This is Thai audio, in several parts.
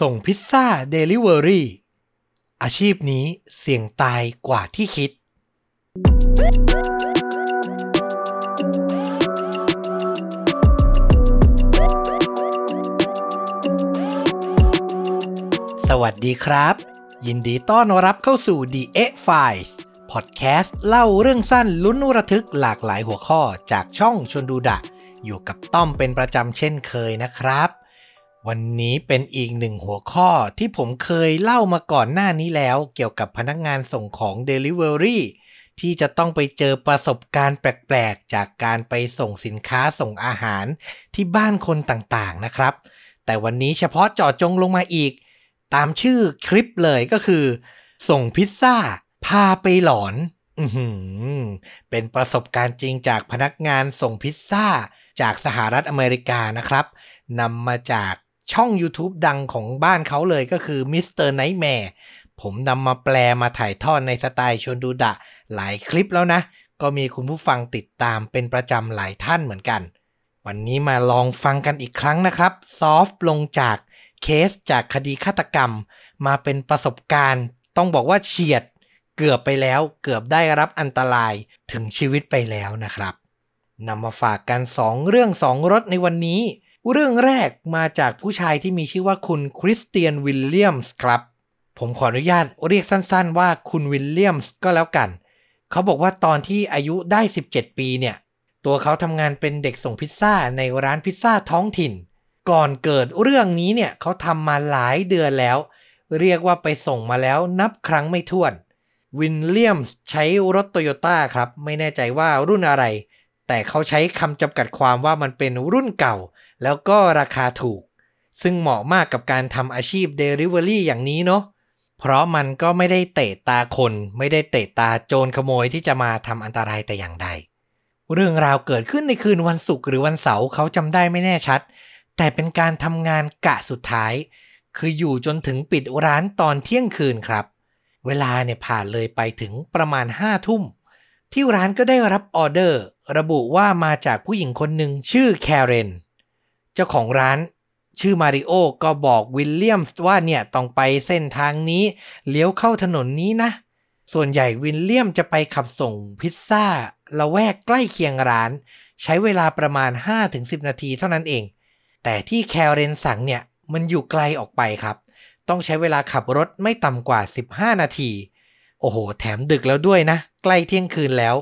ส่งพิซซ่าเดลิเวอรี่อาชีพนี้เสี่ยงตายกว่าที่คิด สวัสดีครับ ยินดีต้อนรับเข้าสู่ The EH Files พอดแคสต์เล่าเรื่องสั้นลุ้นระทึกหลากหลายหัวข้อจากช่องชวนดูดะ อยู่กับต้อมเป็นประจำเช่นเคยนะครับ วันนี้เป็นอีกหนึ่งหัวข้อที่ผมเคยเล่ามาก่อนหน้านี้แล้วเกี่ยวกับพนักงานส่งของ Delivery ที่จะต้องไปเจอประสบการณ์แปลกๆ จากการไปส่งสินค้าส่งอาหารที่บ้านคนต่างๆนะครับ แต่วันนี้เฉพาะเจาะจงลงมาอีก ตามชื่อคลิปเลยก็คือ ส่งพิซซ่า พาไปหลอนอเป็นประสบการณ์จริงจากพนักงานส่งพิซซ่า จากสหรัฐอเมริกานะครับนำมาจาก ช่อง YouTube ดังของบ้านเขาเลยก็คือ Mr. Nightmare ผมนำมาแปลมาถ่ายทอดในสไตล์ชวนดูดะ หลายคลิปแล้วนะ ก็มีคุณผู้ฟังติดตามเป็นประจำหลายท่านเหมือนกัน วันนี้มาลองฟังกันอีกครั้งนะครับ ซอฟต์ลงจากเคสจากคดีฆาตกรรม มาเป็นประสบการณ์ ต้องบอกว่าเฉียด เกือบไปแล้ว เกือบได้รับอันตรายถึงชีวิตไปแล้วนะครับนำมาฝากกัน 2 เรื่อง 2รสในวันนี้ เรื่องแรกมาจากผู้ชายที่มีชื่อว่าคุณคริสเตียนวิลเลียมส์ครับ ผมขออนุญาตเรียกสั้นๆ ว่าคุณวิลเลียมส์ก็แล้วกัน เขาบอกว่าตอนที่อายุได้ 17 ปีเนี่ย ตัวเขาทำงานเป็นเด็กส่งพิซซ่าในร้านพิซซ่าท้องถิ่น ก่อนเกิดเรื่องนี้เนี่ยเขาทำมาหลายเดือนแล้ว เรียกว่าไปส่งมาแล้วนับครั้งไม่ถ้วน วินเลียมส์ใช้รถโตโยต้าครับ ไม่แน่ใจว่ารุ่นอะไร แต่เขาใช้คำจำกัดความว่ามันเป็นรุ่นเก่า แล้วก็ราคาถูก ซึ่งเหมาะมากกับการทำอาชีพ Delivery อย่างนี้เนาะเพราะมันก็ไม่ได้เตะตาคน ไม่ได้เตะตาโจรขโมยที่จะมาทำอันตรายแต่อย่างใด เรื่องราวเกิดขึ้นในคืนวันศุกร์หรือวันเสาร์เขาจำได้ไม่แน่ชัด แต่เป็นการทำงานกะสุดท้าย คืออยู่จนถึงปิดร้านตอนเที่ยงคืนครับ เวลาเนี่ยผ่านเลยไปถึงประมาณห้าทุ่มที่ร้านก็ได้รับออเดอร์ ระบุว่ามาจากผู้หญิงคนหนึ่งชื่อแคเรน เจ้าของร้านชื่อมาริโอก็บอกวิลเลียมส์ว่าเนี่ยต้องไปเส้นทางนี้ เลี้ยวเข้าถนนนี้นะ ส่วนใหญ่วิลเลียมจะไปขับส่งพิซซ่าละแวกใกล้เคียงร้าน ใช้เวลาประมาณ 5-10 นาทีเท่านั้นเอง แต่ที่แคลเรนสั่งเนี่ยมันอยู่ไกลออกไปครับ ต้องใช้เวลาขับรถไม่ต่ำกว่า 15 นาที โอ้โห แถมดึกแล้วด้วยนะ ใกล้เที่ยงคืนแล้ว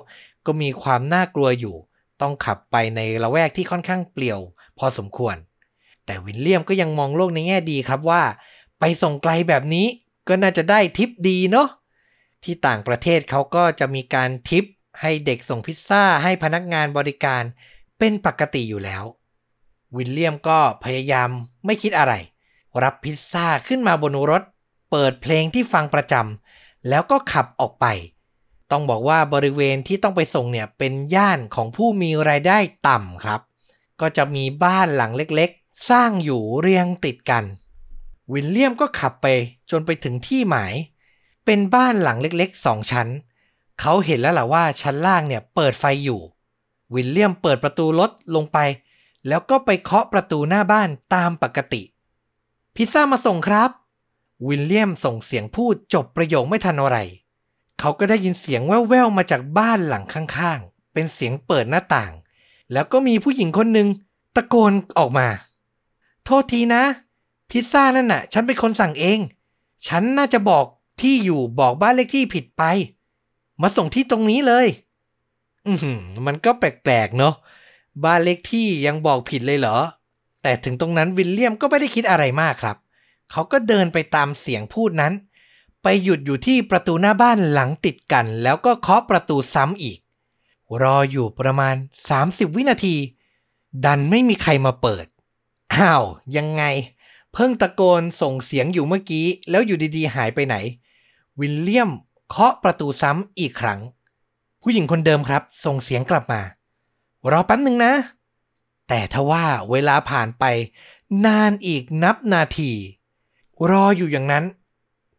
ก็มีความน่ากลัวอยู่ ต้องขับไปในละแวกที่ค่อนข้างเปลี่ยว พอสมควร แต่วิลเลียมก็ยังมองโลกในแง่ดีครับว่า ไปส่งไกลแบบนี้ก็น่าจะได้ทิปดีเนาะที่ต่างประเทศเขาก็จะมีการทิปให้เด็กส่งพิซซ่าให้พนักงานบริการเป็นปกติอยู่แล้ว วิลเลียมก็พยายามไม่คิดอะไร รับพิซซ่าขึ้นมาบนรถ เปิดเพลงที่ฟังประจำแล้วก็ขับออกไป ต้องบอกว่าบริเวณที่ต้องไปส่งเนี่ยเป็นย่านของผู้มีรายได้ต่ำครับ ก็จะมีบ้านหลังเล็กๆ สร้างอยู่เรียงติดกัน วิลเลียมก็ขับไปจนไปถึงที่หมาย เป็นบ้านหลังเล็กๆสองชั้น เขาเห็นแล้วล่ะว่าชั้นล่างเนี่ยเปิดไฟอยู่ วิลเลียมเปิดประตูรถลงไป แล้วก็ไปเคาะประตูหน้าบ้านตามปกติ พิซซ่ามาส่งครับ วิลเลียมส่งเสียงพูดจบประโยคไม่ทันอะไร เขาก็ได้ยินเสียงแว่วๆมาจากบ้านหลังข้างๆ เป็นเสียงเปิดหน้าต่าง แล้วก็มีผู้หญิงคนหนึ่งตะโกนออกมา โทษทีนะ พิซซ่านั่นน่ะ ฉันเป็นคนสั่งเอง ฉันน่าจะบอกที่อยู่บอกบ้านเลขที่ผิดไป มาส่งที่ตรงนี้เลย อือหือมันก็แปลกๆเนาะบ้านเลขที่ยังบอกผิดเลยเหรอ แต่ถึงตรงนั้นวิลเลียมก็ไม่ได้คิดอะไรมากครับ เขาก็เดินไปตามเสียงพูดนั้น ไปหยุดอยู่ที่ประตูหน้าบ้านหลังติดกัน แล้วก็เคาะประตูซ้ำอีก รออยู่ประมาณ 30 วินาที ดันไม่มีใครมาเปิด อ้าว ยังไง เพิ่งตะโกนส่งเสียงอยู่เมื่อกี้ แล้วอยู่ดีๆ หายไปไหน วิลเลียมเคาะประตูซ้ำอีกครั้ง ผู้หญิงคนเดิมครับ ส่งเสียงกลับมา รอแป๊บหนึ่งนะ แต่ทว่าเวลาผ่านไป นานอีกนับนาที รออยู่อย่างนั้น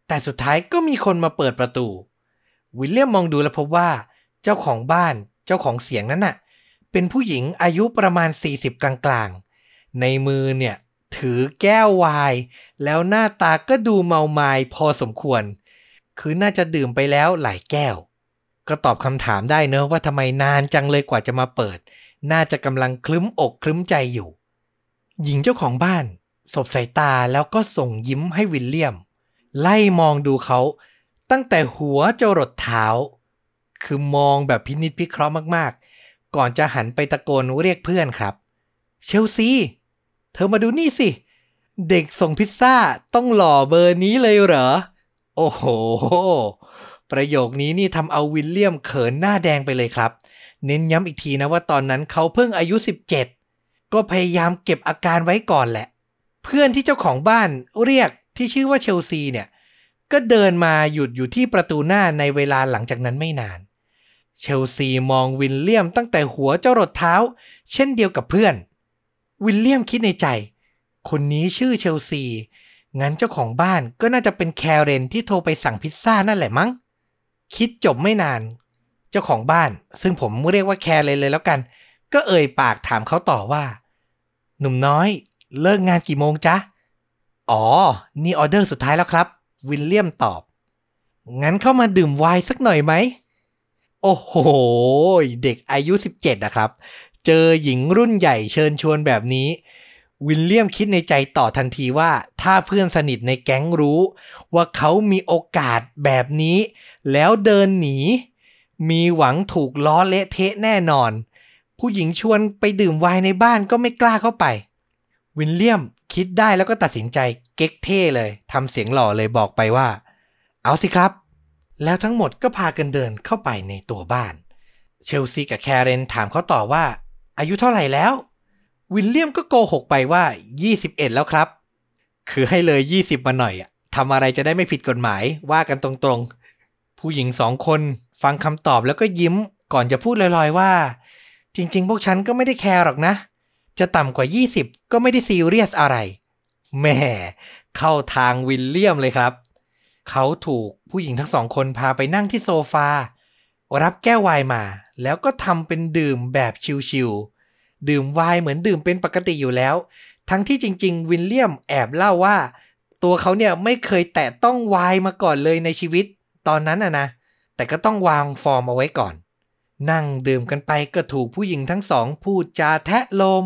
แต่สุดท้ายก็มีคนมาเปิดประตู วิลเลียมมองดูแล้วพบว่า เจ้าของบ้าน เจ้าของเสียงนั้นน่ะ เป็นผู้หญิงอายุประมาณ 40 กลางๆ ในมือเนี่ย ถือแก้วไวน์แล้วหน้าตาก็ดูเมามายพอสมควร คือน่าจะดื่มไปแล้วหลายแก้ว ก็ตอบคำถามได้เนอะว่าทำไมนานจังเลยกว่าจะมาเปิด น่าจะกำลังคลึ้มอกคลึ้มใจอยู่ หญิงเจ้าของบ้าน สบสายตาแล้วก็ส่งยิ้มให้วิลเลียม ไล่มองดูเขาตั้งแต่หัวจรดเท้า คือมองแบบพินิจพิเคราะห์มากๆ ก่อนจะหันไปตะโกนเรียกเพื่อนครับ เชลซี เธอมาดูนี่สิ เด็กส่งพิซซ่าต้องหล่อเบอร์นี้เลยเหรอ โอ้โห ประโยคนี้นี่ทำเอาวิลเลียมเขินหน้าแดงไปเลยครับ เน้นย้ำอีกทีนะว่าตอนนั้นเขาเพิ่งอายุ 17 ก็พยายามเก็บอาการไว้ก่อนแหละ เพื่อนที่เจ้าของบ้านเรียกที่ชื่อว่าเชลซีเนี่ยก็เดินมาหยุดอยู่ที่ประตูหน้าในเวลาหลังจากนั้นไม่นาน เชลซีมองวิลเลียมตั้งแต่หัวเจ้ารดเท้า เช่นเดียวกับเพื่อน วิลเลียมคิดในใจ คนนี้ชื่อเชลซี งั้นเจ้าของบ้านก็น่าจะเป็นแคเรนที่โทรไปสั่งพิซซ่านั่นแหละมั้ง คิดจบไม่นาน เจ้าของบ้าน ซึ่งผมเรียกว่าแคเรนเลยแล้วกัน ก็เอ่ยปากถามเขาต่อว่า หนุ่มน้อย เลิกงานกี่โมงจ๊ะ อ๋อ นี่ออเดอร์สุดท้ายแล้วครับ วิลเลียมตอบ งั้นเข้ามาดื่มไวน์สักหน่อยไหม โอ้โห เด็กอายุ 17 นะครับ เจอหญิงรุ่นใหญ่เชิญชวนแบบนี้ วิลเลียมคิดในใจต่อทันทีว่า ถ้าเพื่อนสนิทในแก๊งรู้ ว่าเขามีโอกาสแบบนี้ แล้วเดินหนี มีหวังถูกล้อเละเทะแน่นอน ผู้หญิงชวนไปดื่มไวน์ในบ้านก็ไม่กล้าเข้าไป วิลเลียมคิดได้แล้วก็ตัดสินใจเก๊กเท่เลยทำเสียงหล่อเลยบอกไปว่า เอาสิครับ แล้วทั้งหมดก็พากันเดินเข้าไปในตัวบ้าน เชลซีกับแคเรนถามเขาต่อว่า อายุเท่าไหร่แล้ว วิลเลียมก็โกหกไปว่า 21 แล้วครับ คือให้เลย 20 มาหน่อยอะทำอะไรจะได้ไม่ผิดกฎหมายว่ากันตรงๆ ผู้หญิงสองคนฟังคำตอบแล้วก็ยิ้มก่อนจะพูดลอยๆว่า จริง ๆ พวกฉันก็ไม่ได้แคร์หรอกนะ จะต่ำกว่า 20 ก็ไม่ได้ซีเรียสอะไรแม่เข้าทางวิลเลียมเลยครับ เขาถูกผู้หญิงทั้งสองคนพาไปนั่งที่โซฟา รับแก้วไวน์มา แล้วก็ทำเป็นดื่มแบบชิวๆดื่มไวน์เหมือนดื่มเป็นปกติอยู่แล้ว ทั้งที่จริง ๆ วิลเลียมแอบเล่าว่า ตัวเขาเนี่ยไม่เคยแตะต้องไวน์มาก่อนเลยในชีวิต ตอนนั้นอะนะ แต่ก็ต้องวางฟอร์มเอาไว้ก่อน นั่งดื่มกันไปก็ถูกผู้หญิงทั้งสองพูดจาแทะโลม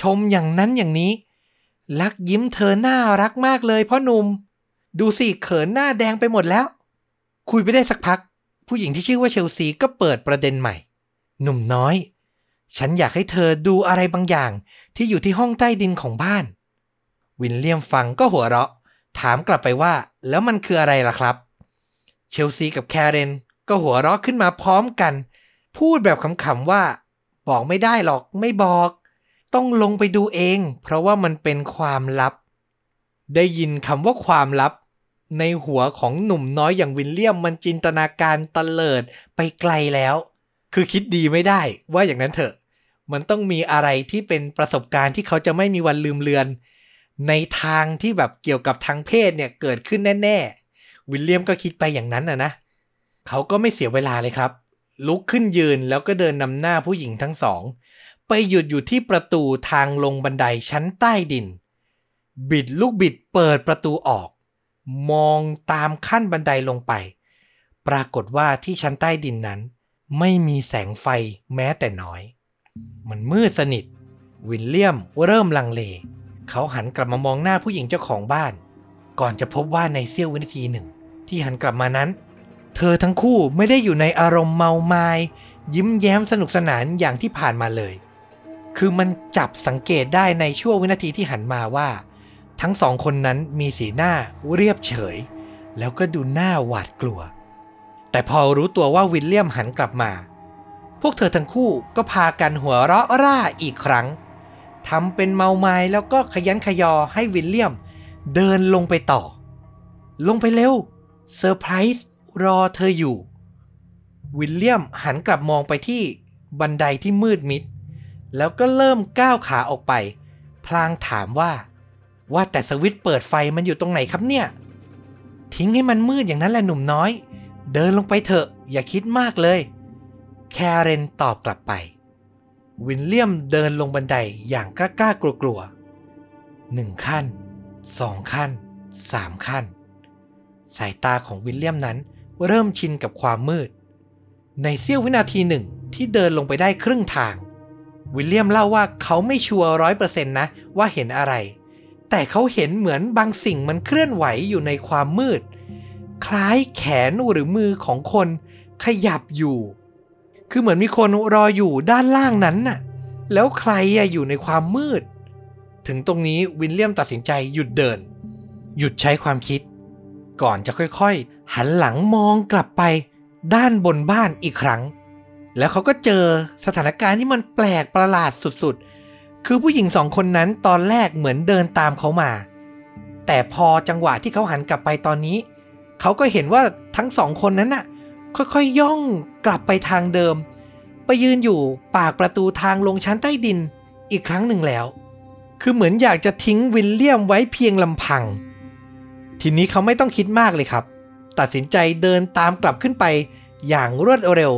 ชมอย่างนั้นอย่างนี้ ลักยิ้มเธอน่ารักมากเลยพ่อหนุ่ม ดูสิเขินหน้าแดงไปหมดแล้ว คุยไปได้สักพัก ผู้หญิงที่ชื่อว่าเชลซีก็เปิดประเด็นใหม่ หนุ่มน้อย ฉันอยากให้เธอดูอะไรบางอย่างที่อยู่ที่ห้องใต้ดินของบ้าน วินเลียมฟังก็หัวเราะ ถามกลับไปว่า แล้วมันคืออะไรล่ะครับ เชลซีกับแคเรนก็หัวเราะขึ้นมาพร้อมกัน พูดแบบขำๆว่า บอกไม่ได้หรอกไม่บอก ต้องลงไปดูเอง เพราะว่ามันเป็นความลับ ได้ยินคำว่าความลับ ในหัวของหนุ่มน้อยอย่างวินเลียมมันจินตนาการตะเลิดไปไกลแล้ว คือคิดดีไม่ได้ว่าอย่างนั้นเถอะ มันต้องมีอะไรที่เป็นประสบการณ์ที่เขาจะไม่มีวันลืมเลือน ในทางที่แบบเกี่ยวกับทางเพศเนี่ยเกิดขึ้นแน่ๆ วิลเลียมก็คิดไปอย่างนั้นนะนะ เขาก็ไม่เสียเวลาเลยครับ ลุกขึ้นยืนแล้วก็เดินนำหน้าผู้หญิงทั้งสอง ไปหยุดอยู่ที่ประตูทางลงบันไดชั้นใต้ดิน บิดลูกบิดเปิดประตูออก มองตามขั้นบันไดลงไป ปรากฏว่าที่ชั้นใต้ดินนั้น ไม่มีแสงไฟแม้แต่น้อย มันมืดสนิท วิลเลียมเริ่มลังเล เขาหันกลับมามองหน้าผู้หญิงเจ้าของบ้าน ก่อนจะพบว่าในเสี้ยววินาทีหนึ่ง ที่หันกลับมานั้น เธอทั้งคู่ไม่ได้อยู่ในอารมณ์เมามายยิ้มแย้มสนุกสนานอย่างที่ผ่านมาเลย คือมันจับสังเกตได้ในช่วงวินาทีที่หันมาว่า ทั้งสองคนนั้นมีสีหน้าเรียบเฉย แล้วก็ดูหน้าหวาดกลัว แต่พอรู้ตัวว่าวิลเลียมหันกลับมา พวกเธอทั้งคู่ก็พากันหัวเราะร่าอีกครั้งทำเป็นเมาไม้แล้วก็ขยันขยอให้วิลเลียม เดินลงไปต่อ ลงไปเร็วเซอร์ไพรส์รอเธออยู่ วิลเลียมหันกลับมองไปที่บันไดที่มืดมิด แล้วก็เริ่มก้าวขาออกไป พลางถามว่า ว่าแต่สวิตช์เปิดไฟมันอยู่ตรงไหนครับเนี่ย ทิ้งให้มันมืดอย่างนั้นแหละหนุ่มน้อย เดินลงไปเถอะ อย่าคิดมากเลย แคเรนตอบกลับไป วิลเลียมเดินลงบันไดอย่างกล้ากล้ากลัวกลัวหนึ่งขั้นสองขั้นสามขั้น สายตาของวิลเลียมนั้นเริ่มชินกับความมืด ในเสี้ยววินาทีหนึ่งที่เดินลงไปได้ครึ่งทาง วิลเลียมเล่าว่าเขาไม่ชัวร์ร้อยเปอร์เซ็นต์นะว่าเห็นอะไร แต่เขาเห็นเหมือนบางสิ่งมันเคลื่อนไหวอยู่ในความมืด คล้ายแขนหรือมือของคนขยับอยู่ คือเหมือนมีคนรออยู่ด้านล่างนั้นน่ะ แล้วใครอยู่ในความมืด ถึงตรงนี้วิลเลียมตัดสินใจหยุดเดิน หยุดใช้ความคิด ก่อนจะค่อยๆ หันหลังมองกลับไปด้านบนบ้านอีกครั้ง แล้วเขาก็เจอสถานการณ์ที่มันแปลกประหลาดสุดๆ คือผู้หญิงสองคนนั้นตอนแรกเหมือนเดินตามเขามา แต่พอจังหวะที่เขาหันกลับไปตอนนี้ เขาก็เห็นว่าทั้งสองคนนั้นน่ะ ค่อยๆย่องกลับไปทางเดิม ไปยืนอยู่ปากประตูทางลงชั้นใต้ดินอีกครั้งหนึ่งแล้ว คือเหมือนอยากจะทิ้งวิลเลียมไว้เพียงลำพัง ทีนี้เขาไม่ต้องคิดมากเลยครับ ตัดสินใจเดินตามกลับขึ้นไปอย่างรวดเร็ว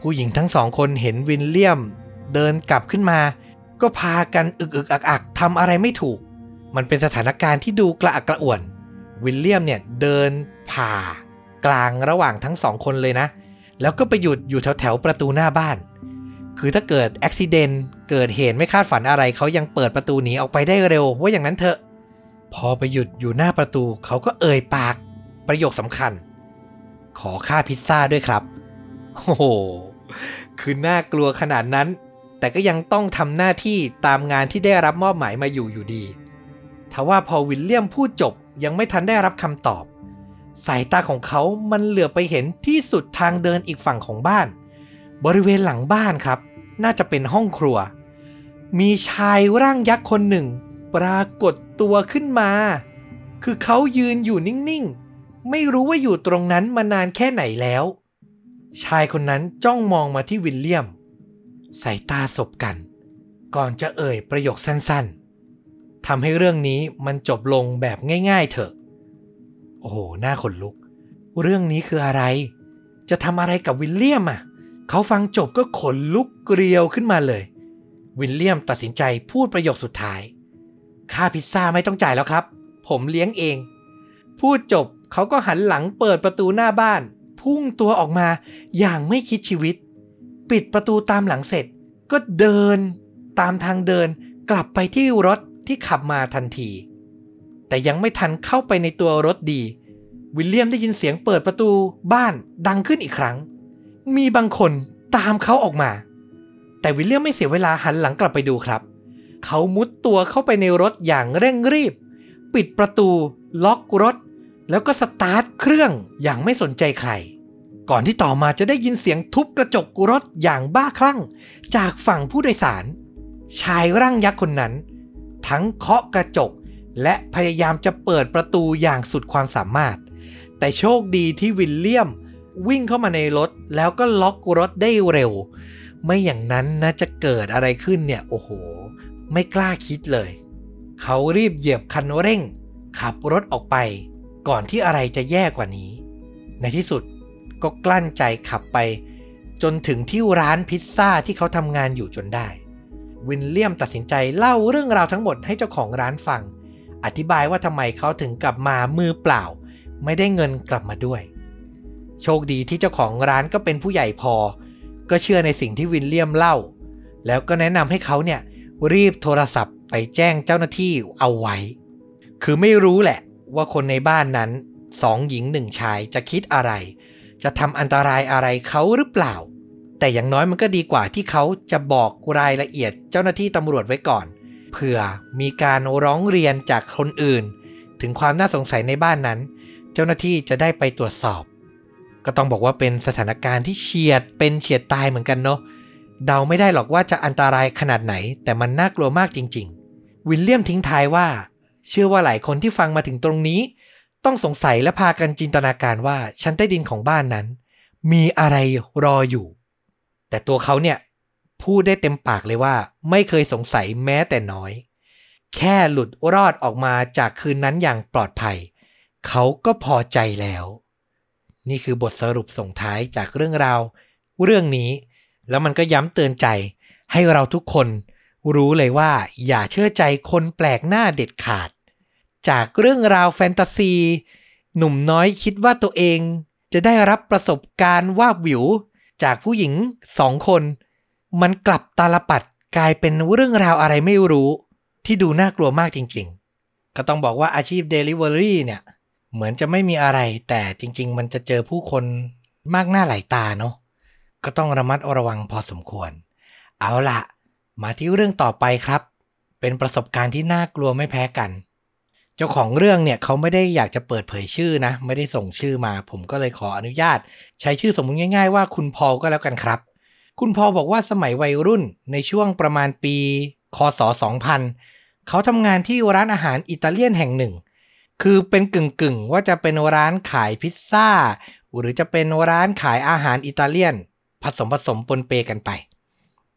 ผู้หญิงทั้งสองคนเห็นวิลเลียม เดินกลับขึ้นมา ก็พากันอึกอึกอักอักทำอะไรไม่ถูก มันเป็นสถานการณ์ที่ดูกระอักกระอ่วน วิลเลียมเนี่ยเดินผ่ากลางระหว่างทั้งสองคนเลยนะ แล้วก็ไปหยุดอยู่แถวแถวๆประตูหน้าบ้าน คือถ้าเกิดอุบิเหตุเกิดเหตุไม่คาดฝันอะไรเขายังเปิดประตูหนีออกไปได้เร็ว ว่าอย่างนั้นเถอะ พอไปหยุดอยู่หน้าประตูเขาก็เอ่ยปากประโยคสำคัญ ขอค่าพิซซ่าด้วยครับโอ้โหคือน่ากลัวขนาดนั้น แต่ก็ยังต้องทำหน้าที่ตามงานที่ได้รับมอบหมายมาอยู่อยู่ดีทว่าพอวิลเลียมพูดจบยังไม่ทันได้รับคำตอบ สายตาของเขามันเหลือไปเห็นที่สุดทางเดินอีกฝั่งของบ้าน บริเวณหลังบ้านครับ น่าจะเป็นห้องครัว มีชายร่างยักษ์คนหนึ่ง ปรากฏตัวขึ้นมา คือเขายืนอยู่นิ่งๆ ไม่รู้ว่าอยู่ตรงนั้นมานานแค่ไหนแล้ว ชายคนนั้นจ้องมองมาที่วิลเลียม สายตาสบกัน ก่อนจะเอ่ยประโยคสั้นๆทำให้เรื่องนี้มันจบลงแบบง่าย ๆ เถอะ โอ้โหหน้าขนลุก เรื่องนี้คืออะไร จะทำอะไรกับวิลเลียมอะเขาฟังจบก็ขนลุกเกลียวขึ้นมาเลย วิลเลียมตัดสินใจพูดประโยคสุดท้าย ค่าพิซซ่าไม่ต้องจ่ายแล้วครับ ผมเลี้ยงเอง พูดจบเขาก็หันหลังเปิดประตูหน้าบ้าน พุ่งตัวออกมาอย่างไม่คิดชีวิต ปิดประตูตามหลังเสร็จ ก็เดินตามทางเดินกลับไปที่รถที่ขับมาทันที แต่ยังไม่ทันเข้าไปในตัวรถดี วิลเลียมได้ยินเสียงเปิดประตูบ้านดังขึ้นอีกครั้ง มีบางคนตามเขาออกมา แต่วิลเลียมไม่เสียเวลาหันหลังกลับไปดูครับ เขามุดตัวเข้าไปในรถอย่างเร่งรีบ ปิดประตู ล็อกรถ แล้วก็สตาร์ทเครื่องอย่างไม่สนใจใคร ก่อนที่ต่อมาจะได้ยินเสียงทุบกระจกรถอย่างบ้าคลั่ง จากฝั่งผู้โดยสาร ชายร่างยักษ์คนนั้น ทั้งเคาะกระจก และพยายามจะเปิดประตูอย่างสุดความสามารถ แต่โชคดีที่วิลเลียม วิ่งเข้ามาในรถแล้วก็ล็อกรถได้เร็ว ไม่อย่างนั้นนะจะเกิดอะไรขึ้นเนี่ยโอ้โห ไม่กล้าคิดเลย เขารีบเหยียบคันเร่ง ขับรถออกไป ก่อนที่อะไรจะแย่กว่านี้ ในที่สุด ก็กลั้นใจขับไป จนถึงที่ร้านพิซซ่าที่เขาทำงานอยู่จนได้ วินเลียมตัดสินใจเล่าเรื่องราวทั้งหมดให้เจ้าของร้านฟัง อธิบายว่าทำไมเขาถึงกลับมามือเปล่า ไม่ได้เงินกลับมาด้วย โชคดีที่เจ้าของร้านก็เป็นผู้ใหญ่พอ ก็เชื่อในสิ่งที่วินเลียมเล่า แล้วก็แนะนำให้เขาเนี่ยรีบโทรศัพท์ไปแจ้งเจ้าหน้าที่เอาไว้ คือไม่รู้แหละว่าคนในบ้านนั้นสองหญิงหนึ่งชายจะคิดอะไร จะทำอันตรายอะไรเขาหรือเปล่า แต่อย่างน้อยมันก็ดีกว่าที่เขาจะบอกรายละเอียดเจ้าหน้าที่ตำรวจไว้ก่อน เผื่อมีการร้องเรียนจากคนอื่น ถึงความน่าสงสัยในบ้านนั้น เจ้าหน้าที่จะได้ไปตรวจสอบ ก็ต้องบอกว่าเป็นสถานการณ์ที่เฉียดเป็นเฉียดตายเหมือนกันเนาะเดาไม่ได้หรอกว่าจะอันตรายขนาดไหน แต่มันน่ากลัวมากจริง ๆ วิลเลียมทิ้งท้ายว่า เชื่อว่าหลายคนที่ฟังมาถึงตรงนี้ ต้องสงสัยและพากันจินตนาการว่าชั้นใต้ดินของบ้านนั้น มีอะไรรออยู่ แต่ตัวเขาเนี่ยพูดได้เต็มปากเลยว่า ไม่เคยสงสัยแม้แต่น้อย แค่หลุดรอดออกมาจากคืนนั้นอย่างปลอดภัย เขาก็พอใจแล้ว นี่คือบทสรุปส่งท้ายจากเรื่องราว เรื่องนี้ แล้วมันก็ย้ำเตือนใจ ให้เราทุกคน รู้เลยว่า อย่าเชื่อใจคนแปลกหน้าเด็ดขาด จากเรื่องราวแฟนตาซี หนุ่มน้อยคิดว่าตัวเองจะได้รับประสบการณ์ว่าวิว จากผู้หญิงสองคน มันกลับตาลปัดกลายเป็นเรื่องราวอะไรไม่รู้ที่ดูน่ากลัวมากจริงๆ ก็ต้องบอกว่าอาชีพ Delivery เนี่ย เหมือนจะไม่มีอะไร แต่จริง ๆ มันจะเจอผู้คนมากหน้าหลายตาเนาะก็ต้องระมัดระวังพอสมควร เอาละมาที่เรื่องต่อไปครับ เป็นประสบการณ์ที่น่ากลัวไม่แพ้กัน เจ้าของเรื่องเนี่ยเขาไม่ได้อยากจะเปิดเผยชื่อนะ ไม่ได้ส่งชื่อมา ผมก็เลยขออนุญาต ใช้ชื่อสมมุติง่ายๆว่าคุณพอลก็แล้วกันครับ คุณพอลบอกว่าสมัยวัยรุ่นในช่วงประมาณปี คศ 2000 เขาทำงานที่ร้านอาหารอิตาเลียนแห่งหนึ่ง คือเป็นกึ่งๆ ว่าจะเป็นร้านขายพิซซ่า หรือจะเป็นร้านขายอาหารอิตาเลียน ผสมผสมปนเปกันไป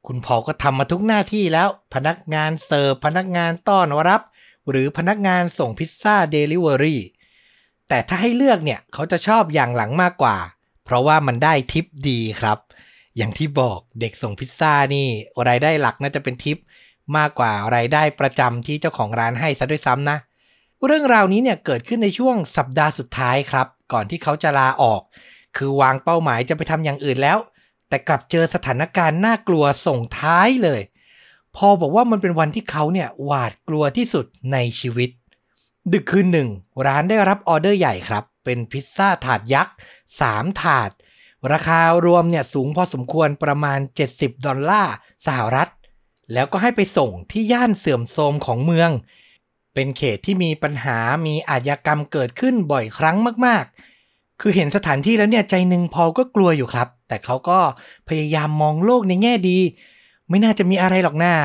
คุณพอก็ทำมาทุกหน้าที่แล้ว พนักงานเสิร์ฟพนักงานต้อนรับ หรือพนักงานส่งพิซซ่าเดลิเวอรี่แต่ถ้าให้เลือกเนี่ยเขาจะชอบอย่างหลังมากกว่า เพราะว่ามันได้ทิปดีครับ อย่างที่บอกเด็กส่งพิซซ่านี่รายได้หลักน่าจะเป็นทิปมากกว่ารายได้ประจำที่เจ้าของร้านให้ซะด้วยซ้ำนะ เรื่องราวนี้เนี่ยเกิดขึ้นในช่วงสัปดาห์สุดท้ายครับ ก่อนที่เขาจะลาออก คือวางเป้าหมายจะไปทำอย่างอื่นแล้ว แต่กลับเจอสถานการณ์น่ากลัวส่งท้ายเลย พอบอกว่ามันเป็นวันที่เขาเนี่ยหวาดกลัวที่สุดในชีวิต ดึกคืนหนึ่ง ร้านได้รับออเดอร์ใหญ่ครับ เป็นพิซซ่าถาดยักษ์ 3 ถาด ราคารวมเนี่ยสูงพอสมควรประมาณ 70 ดอลลาร์สหรัฐ แล้วก็ให้ไปส่งที่ย่านเสื่อมโทรมของเมือง เป็นเขตที่มีปัญหามีอาชญากรรมเกิดขึ้นบ่อยครั้งมากๆ คือเห็นสถานที่แล้วเนี่ยใจหนึ่งพอก็กลัวอยู่ครับ แต่เขาก็พยายามมองโลกในแง่ดี ไม่น่าจะมีอะไรหรอกหน้า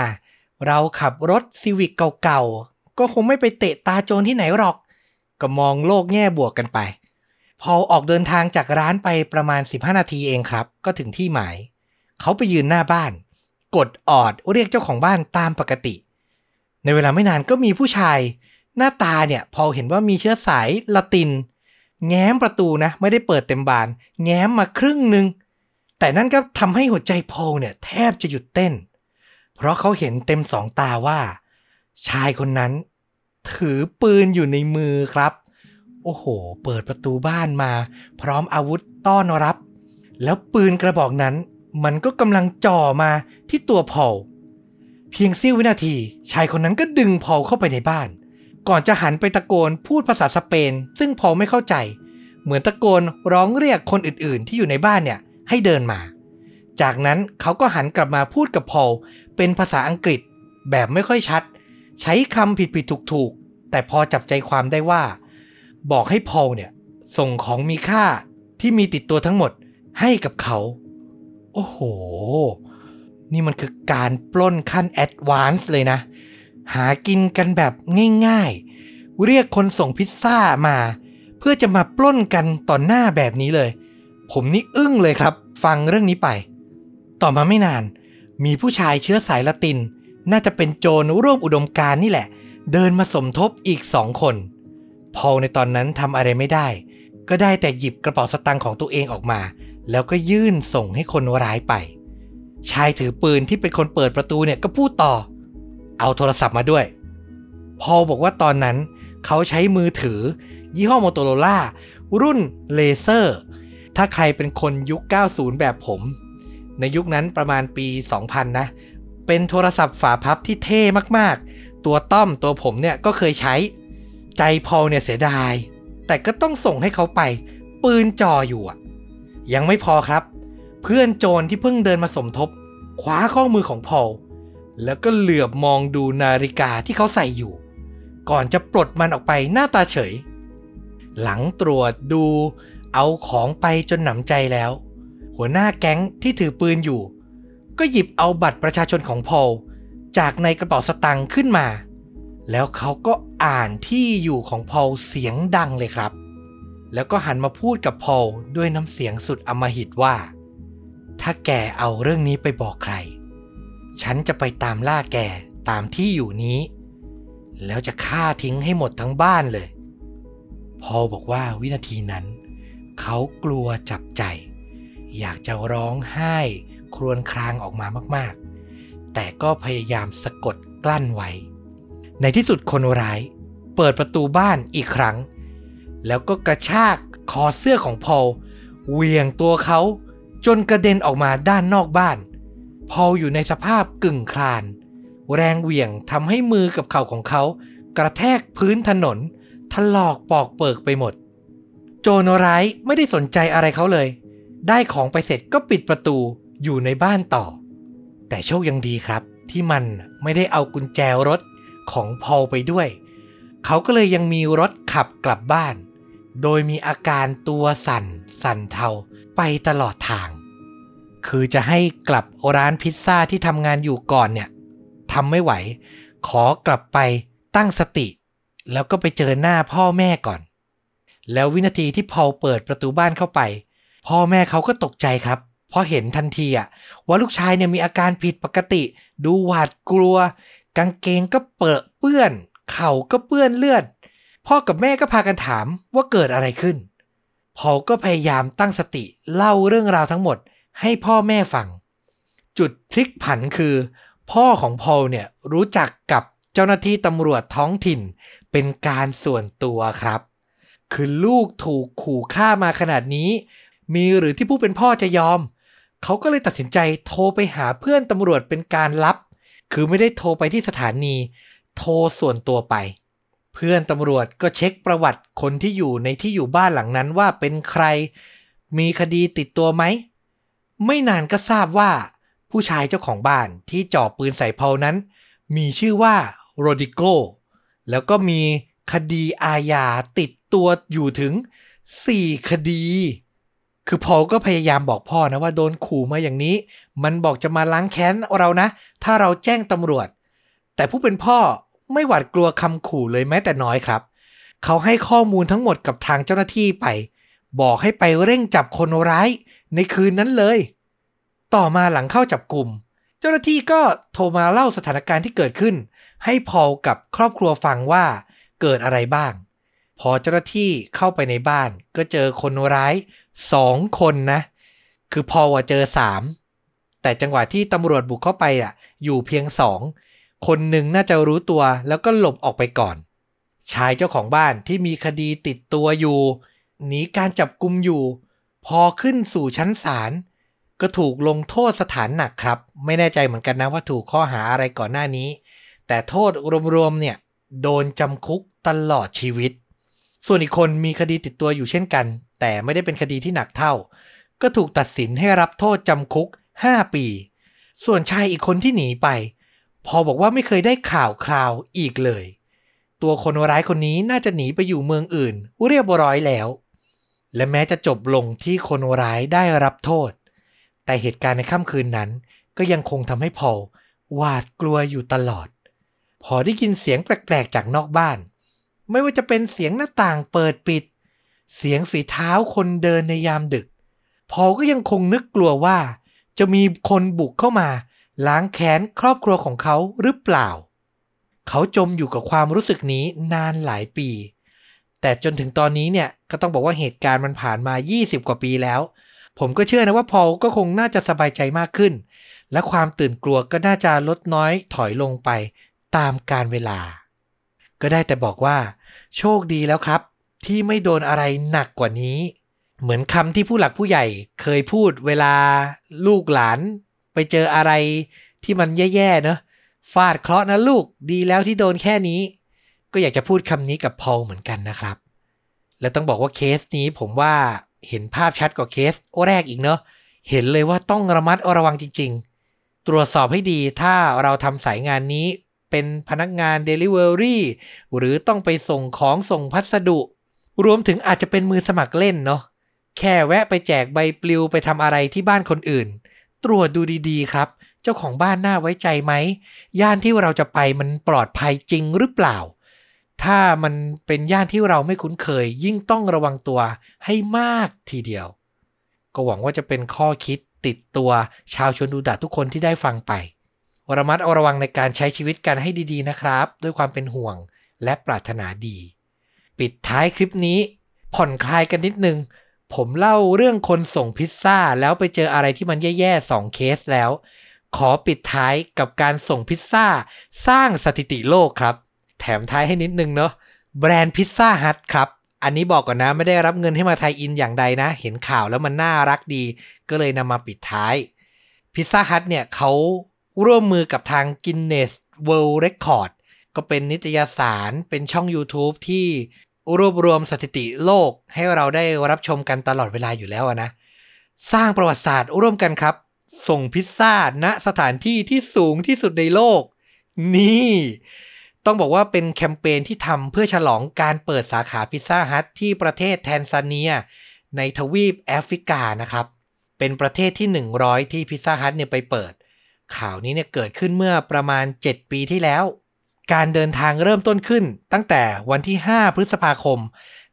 เราขับรถซีวิกเก่าๆ ก็คงไม่ไปเตะตาโจรที่ไหนหรอก ก็มองโลกแง่บวกกันไป พอออกเดินทางจากร้านไปประมาณ 15 นาทีเองครับ ก็ถึงที่หมาย เขาไปยืนหน้าบ้าน กดออดเรียกเจ้าของบ้านตามปกติ ในเวลาไม่นานก็มีผู้ชาย หน้าตาเนี่ยพอเห็นว่ามีเชื้อสายละติน แง้มประตูนะ ไม่ได้เปิดเต็มบาน แง้มมาครึ่งหนึ่ง แต่นั่นก็ทำให้หัวใจพอลเนี่ยแทบจะหยุดเต้น เพราะเขาเห็นเต็มสองตาว่า ชายคนนั้น ถือปืนอยู่ในมือครับ โอ้โห เปิดประตูบ้านมา พร้อมอาวุธต้อนรับ แล้วปืนกระบอกนั้น มันก็กำลังจ่อมาที่ตัวพอลเพียงเสี้ยววินาที ชายคนนั้นก็ดึงพอลเข้าไปในบ้าน ก่อนจะหันไปตะโกนพูดภาษาสเปน ซึ่งพอลไม่เข้าใจ เหมือนตะโกนร้องเรียกคนอื่นๆ ที่อยู่ในบ้านเนี่ย ให้เดินมา จากนั้นเขาก็หันกลับมาพูดกับพอลเป็นภาษาอังกฤษแบบไม่ค่อยชัด ใช้คำผิดๆถูกๆแต่พอจับใจความได้ว่า บอกให้พอลเนี่ย ส่งของมีค่าที่มีติดตัวทั้งหมดให้กับเขา โอ้โห นี่มันคือการปล้นขั้น advance เลยนะ หากินกันแบบง่ายๆ เรียกคนส่งพิซซ่ามา เพื่อจะมาปล้นกันต่อหน้าแบบนี้เลย ผมนี่อึ้งเลยครับ ฟังเรื่องนี้ไป ต่อมาไม่นาน มีผู้ชายเชื้อสายละติน น่าจะเป็นโจรร่วมอุดมการนี่แหละ เดินมาสมทบอีกสองคน พอลในตอนนั้นทำอะไรไม่ได้ ก็ได้แต่หยิบกระเป๋าสตางค์ของตัวเองออกมา แล้วก็ยื่นส่งให้คนร้ายไป ชายถือปืนที่เป็นคนเปิดประตูเนี่ยก็พูดต่อ เอาโทรศัพท์มาด้วย พอลบอกว่าตอนนั้น เขาใช้มือถือ ยี่ห้อโมโตโรล่ารุ่นเลเซอร์ ถ้าใครเป็นคนยุค 90 แบบผม ในยุคนั้นประมาณปี 2000 นะ เป็นโทรศัพท์ฝาพับที่เท่มากๆ ตัวต้อมตัวผมเนี่ยก็เคยใช้ ใจพอลเนี่ยเสียดาย แต่ก็ต้องส่งให้เขาไป ปืนจ่ออยู่อะยังไม่พอครับ เพื่อนโจรที่เพิ่งเดินมาสมทบคว้าข้อมือของพอลแล้วก็เหลือบมองดูนาฬิกาที่เขาใส่อยู่ ก่อนจะปลดมันออกไปหน้าตาเฉย หลังตรวจดู เอาของไปจนหนำใจแล้ว หัวหน้าแก๊งที่ถือปืนอยู่ ก็หยิบเอาบัตรประชาชนของพอลจากในกระเป๋าสตังค์ขึ้นมา แล้วเขาก็อ่านที่อยู่ของพอลเสียงดังเลยครับ แล้วก็หันมาพูดกับพอลด้วยน้ำเสียงสุดอมหิตว่า ถ้าแกเอาเรื่องนี้ไปบอกใคร ฉันจะไปตามล่าแกตามที่อยู่นี้ แล้วจะฆ่าทิ้งให้หมดทั้งบ้านเลย พอลบอกว่าวินาทีนั้น เขากลัวจับใจ อยากจะร้องไห้ครวญครางออกมามากๆ แต่ก็พยายามสะกดกลั้นไว้ ในที่สุดคนร้าย เปิดประตูบ้านอีกครั้ง แล้วก็กระชากคอเสื้อของพอลเหวี่ยงตัวเขาจนกระเด็นออกมาด้านนอกบ้าน พอลอยู่ในสภาพกึ่งคลาน แรงเหวี่ยงทำให้มือกับเข่าของเขา กระแทกพื้นถนนถลอกปอกเปิกไปหมด โจรร้ายไม่ได้สนใจอะไรเขาเลย ได้ของไปเสร็จก็ปิดประตูอยู่ในบ้านต่อ แต่โชคยังดีครับ ที่มันไม่ได้เอากุญแจรถของพอลไปด้วย เขาก็เลยยังมีรถขับกลับบ้าน โดยมีอาการตัวสั่น สั่นเทาไปตลอดทาง คือจะให้กลับร้านพิซซ่าที่ทำงานอยู่ก่อนเนี่ยทำไม่ไหว ขอกลับไปตั้งสติ แล้วก็ไปเจอหน้าพ่อแม่ก่อน แล้ววินาทีที่พอลเปิดประตูบ้านเข้าไป พ่อแม่เขาก็ตกใจครับเพราะเห็นทันทีอะว่าลูกชายเนี่ยมีอาการผิดปกติ ดูหวาดกลัว กางเกงก็เปรอะเปื้อน เข่าก็เปื้อนเลือด พ่อกับแม่ก็พากันถามว่าเกิดอะไรขึ้นพอลก็พยายามตั้งสติเล่าเรื่องราวทั้งหมด ให้พ่อแม่ฟัง จุดพลิกผันคือ พ่อของพอลเนี่ยรู้จักกับเจ้าหน้าที่ตำรวจท้องถิ่น เป็นการส่วนตัวครับ คือลูกถูกขู่ฆ่ามาขนาดนี้ มีหรือที่ผู้เป็นพ่อจะยอม เขาก็เลยตัดสินใจโทรไปหาเพื่อนตำรวจเป็นการลับ คือไม่ได้โทรไปที่สถานี โทรส่วนตัวไป เพื่อนตำรวจก็เช็คประวัติคนที่อยู่ในที่อยู่บ้านหลังนั้นว่าเป็นใคร มีคดีติดตัวไหม ไม่นานก็ทราบว่า ผู้ชายเจ้าของบ้านที่จ่อปืนใส่เพานั้น มีชื่อว่าโรดิโกแล้วก็มีคดีอาญาติด ตัวอยู่ถึง 4 คดี คือพอก็พยายามบอกพ่อนะว่าโดนขู่มาอย่างนี้ มันบอกจะมาล้างแค้นเรานะ ถ้าเราแจ้งตำรวจ แต่ผู้เป็นพ่อไม่หวาดกลัวคำขู่เลยแม้แต่น้อยครับ เขาให้ข้อมูลทั้งหมดกับทางเจ้าหน้าที่ไป บอกให้ไปเร่งจับคนร้ายในคืนนั้นเลย ต่อมาหลังเข้าจับกลุ่ม เจ้าหน้าที่ก็โทรมาเล่าสถานการณ์ที่เกิดขึ้น ให้พอลกับครอบครัวฟังว่าเกิดอะไรบ้าง พอเจ้าหน้าที่เข้าไปในบ้าน ก็เจอคนร้ายสองคนนะ คือพอว่าเจอสามแต่จังหวะที่ตำรวจบุกเข้าไปอะ อยู่เพียงสองคนหนึ่งน่าจะรู้ตัวแล้วก็หลบออกไปก่อน ชายเจ้าของบ้านที่มีคดีติดตัวอยู่หนีการจับกุมอยู่ พอขึ้นสู่ชั้นศาลก็ถูกลงโทษสถานหนักครับ ไม่แน่ใจเหมือนกันนะว่าถูกข้อหาอะไรก่อนหน้านี้ แต่โทษรวมๆเนี่ย โดนจำคุกตลอดชีวิต ส่วนอีกคนมีคดีติดตัวอยู่เช่นกัน แต่ไม่ได้เป็นคดีที่หนักเท่า ก็ถูกตัดสินให้รับโทษจำคุก 5 ปี ส่วนชายอีกคนที่หนีไป พอบอกว่าไม่เคยได้ข่าวคราวอีกเลย ตัวคนร้ายคนนี้น่าจะหนีไปอยู่เมืองอื่น เรียบร้อยแล้ว และแม้จะจบลงที่คนร้ายได้รับโทษ แต่เหตุการณ์ในค่ำคืนนั้น ก็ยังคงทำให้พอลหวาดกลัวอยู่ตลอด พอได้ยินเสียงแปลกๆจากนอกบ้าน ไม่ว่าจะเป็นเสียงหน้าต่างเปิดปิด เสียงฝีเท้าคนเดินในยามดึก พอลก็ยังคงนึกกลัวว่า จะมีคนบุกเข้ามา ล้างแค้นครอบครัวของเขาหรือเปล่า เขาจมอยู่กับความรู้สึกนี้นานหลายปี แต่จนถึงตอนนี้เนี่ยก็ต้องบอกว่าเหตุการณ์มันผ่านมา 20 กว่าปีแล้ว ผมก็เชื่อนะว่าพอลก็คงน่าจะสบายใจมากขึ้น และความตื่นกลัวก็น่าจะลดน้อยถอยลงไปตามการเวลา ก็ได้แต่บอกว่า โชคดีแล้วครับ ที่ไม่โดนอะไรหนักกว่านี้ เหมือนคำที่ผู้หลักผู้ใหญ่เคยพูดเวลาลูกหลาน ไปเจออะไรที่มันแย่ๆเนอะฟาดเคราะห์นะลูกดีแล้วที่โดนแค่นี้ ก็อยากจะพูดคำนี้กับพอลเหมือนกันนะครับ และต้องบอกว่าเคสนี้ผมว่าเห็นภาพชัดกว่าเคสแรกอีกเนอะเห็นเลยว่าต้องระมัดระวังจริง ๆ ตรวจสอบให้ดีถ้าเราทำสายงานนี้ เป็นพนักงาน Delivery หรือต้องไปส่งของส่งพัสดุ รวมถึงอาจจะเป็นมือสมัครเล่นเนาะแค่แวะไปแจกใบปลิวไปทำอะไรที่บ้านคนอื่น ตรวจดูดีๆครับ เจ้าของบ้านน่าไว้ใจไหม ย่านที่เราจะไปมันปลอดภัยจริงหรือเปล่า ถ้ามันเป็นย่านที่เราไม่คุ้นเคย ยิ่งต้องระวังตัวให้มากทีเดียว ก็หวังว่าจะเป็นข้อคิดติดตัวชาวชนดูดะทุกคนที่ได้ฟังไป ระมัดระวังในการใช้ชีวิตกันให้ดีๆนะครับ ด้วยความเป็นห่วงและปรารถนาดี ปิดท้ายคลิปนี้ ผ่อนคลายกันนิดนึง ผมเล่าเรื่องคนส่งพิซซ่า แล้วไปเจออะไรที่มันแย่ๆสองเคสแล้ว ขอปิดท้ายกับการส่งพิซซ่า สร้างสถิติโลกครับ แถมท้ายให้นิดนึงเนาะแบรนด์พิซซ่าฮัทครับอันนี้บอกก่อนนะไม่ได้รับเงินให้มาไทยอินอย่างใดนะ เห็นข่าวแล้วมันน่ารักดี ก็เลยนำมาปิดท้ายพิซซ่าฮัทเนี่ยเขา ร่วมมือกับทาง Guinness World Record ก็เป็นนิตยสารเป็นช่อง YouTube ที่รวบรวมสถิติโลกให้เราได้รับชมกันตลอดเวลาอยู่แล้วนะ สร้างประวัติศาสตร์ร่วมกันครับ ส่งพิซซ่าณสถานที่ที่สูงที่สุดในโลก นี่ ต้องบอกว่าเป็นแคมเปญที่ทำเพื่อฉลองการเปิดสาขาพิซซ่าฮัทที่ประเทศแทนซาเนีย ในทวีปแอฟริกานะครับ เป็นประเทศที่ 100 ที่พิซซ่าฮัทเนี่ยไปเปิด ข่าวนี้เนี่ยเกิดขึ้นเมื่อประมาณ 7 ปีที่แล้ว การเดินทางเริ่มต้นขึ้น ตั้งแต่วันที่ 5 พฤษภาคม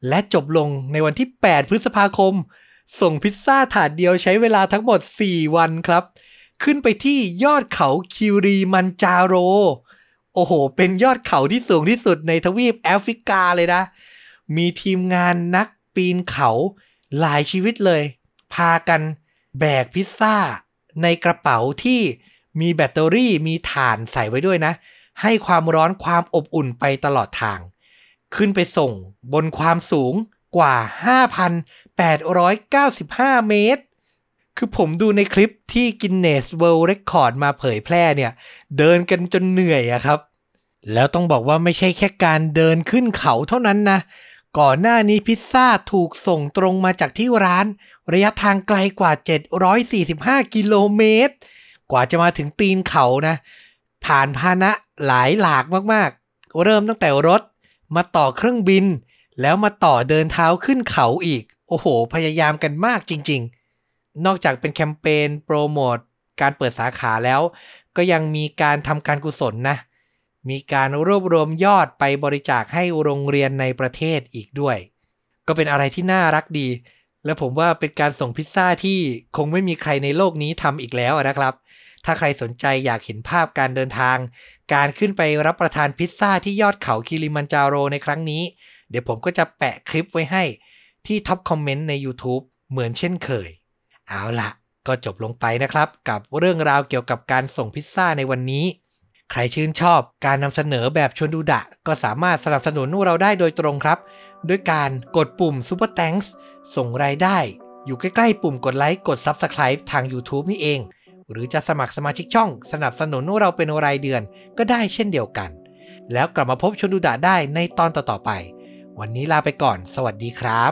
และจบลงในวันที่ 8 พฤษภาคม ส่งพิซซ่าถาดเดียวใช้เวลาทั้งหมด 4 วันครับ ขึ้นไปที่ยอดเขาคิวรีมันจาโร โอ้โห เป็นยอดเขาที่สูงที่สุดในทวีปแอฟริกาเลยนะ มีทีมงานนักปีนเขาหลายชีวิตเลย พากันแบกพิซซ่าในกระเป๋าที่ มีแบตเตอรี่มีถ่านใส่ไว้ด้วยนะ ให้ความร้อนความอบอุ่นไปตลอดทาง ขึ้นไปส่งบนความสูงกว่า 5,895 เมตร คือผมดูในคลิปที่ Guinness World Record มาเผยแพร่เนี่ย เดินกันจนเหนื่อยอะครับ แล้วต้องบอกว่าไม่ใช่แค่การเดินขึ้นเขาเท่านั้นนะ ก่อนหน้านี้พิซซ่าถูกส่งตรงมาจากที่ร้าน ระยะทางไกลกว่า 745 กิโลเมตร กว่าจะมาถึงตีนเขานะ ผ่านพานะหลายหลากมากๆ เริ่มตั้งแต่รถ มาต่อเครื่องบิน แล้วมาต่อเดินเท้าขึ้นเขาอีก โอ้โห พยายามกันมากจริง ๆ นอกจากเป็นแคมเปญโปรโมทการเปิดสาขาแล้ว ก็ยังมีการทำการกุศลนะ มีการรวบรวมยอดไปบริจาคให้โรงเรียนในประเทศอีกด้วย ก็เป็นอะไรที่น่ารักดี และผมว่าเป็นการส่งพิซซ่าที่คงไม่มีใครในโลกนี้ทำอีกแล้วนะครับ ถ้าใครสนใจอยากเห็นภาพการเดินทาง การขึ้นไปรับประทานพิซซ่าที่ยอดเขาคิริมันจาโรในครั้งนี้ เดี๋ยวผมก็จะแปะคลิปไว้ให้ที่ท็อปคอมเมนต์ใน YouTube เหมือนเช่นเคย เอาล่ะก็จบลงไปนะครับ กับเรื่องราวเกี่ยวกับการส่งพิซซ่าในวันนี้ ใครชื่นชอบการนำเสนอแบบชวนดูดะ ก็สามารถสนับสนุนเราได้โดยตรงครับ ด้วยการกดปุ่ม Super Thanks ส่งรายได้อยู่ใกล้ๆปุ่มกดไลค์กด Subscribe ทาง YouTube นี่เอง หรือจะสมัครสมาชิกช่องสนับสนุนเราเป็นรายเดือนก็ได้เช่นเดียวกัน แล้วกลับมาพบชนดูดะได้ในตอนต่อๆไป วันนี้ลาไปก่อน สวัสดีครับ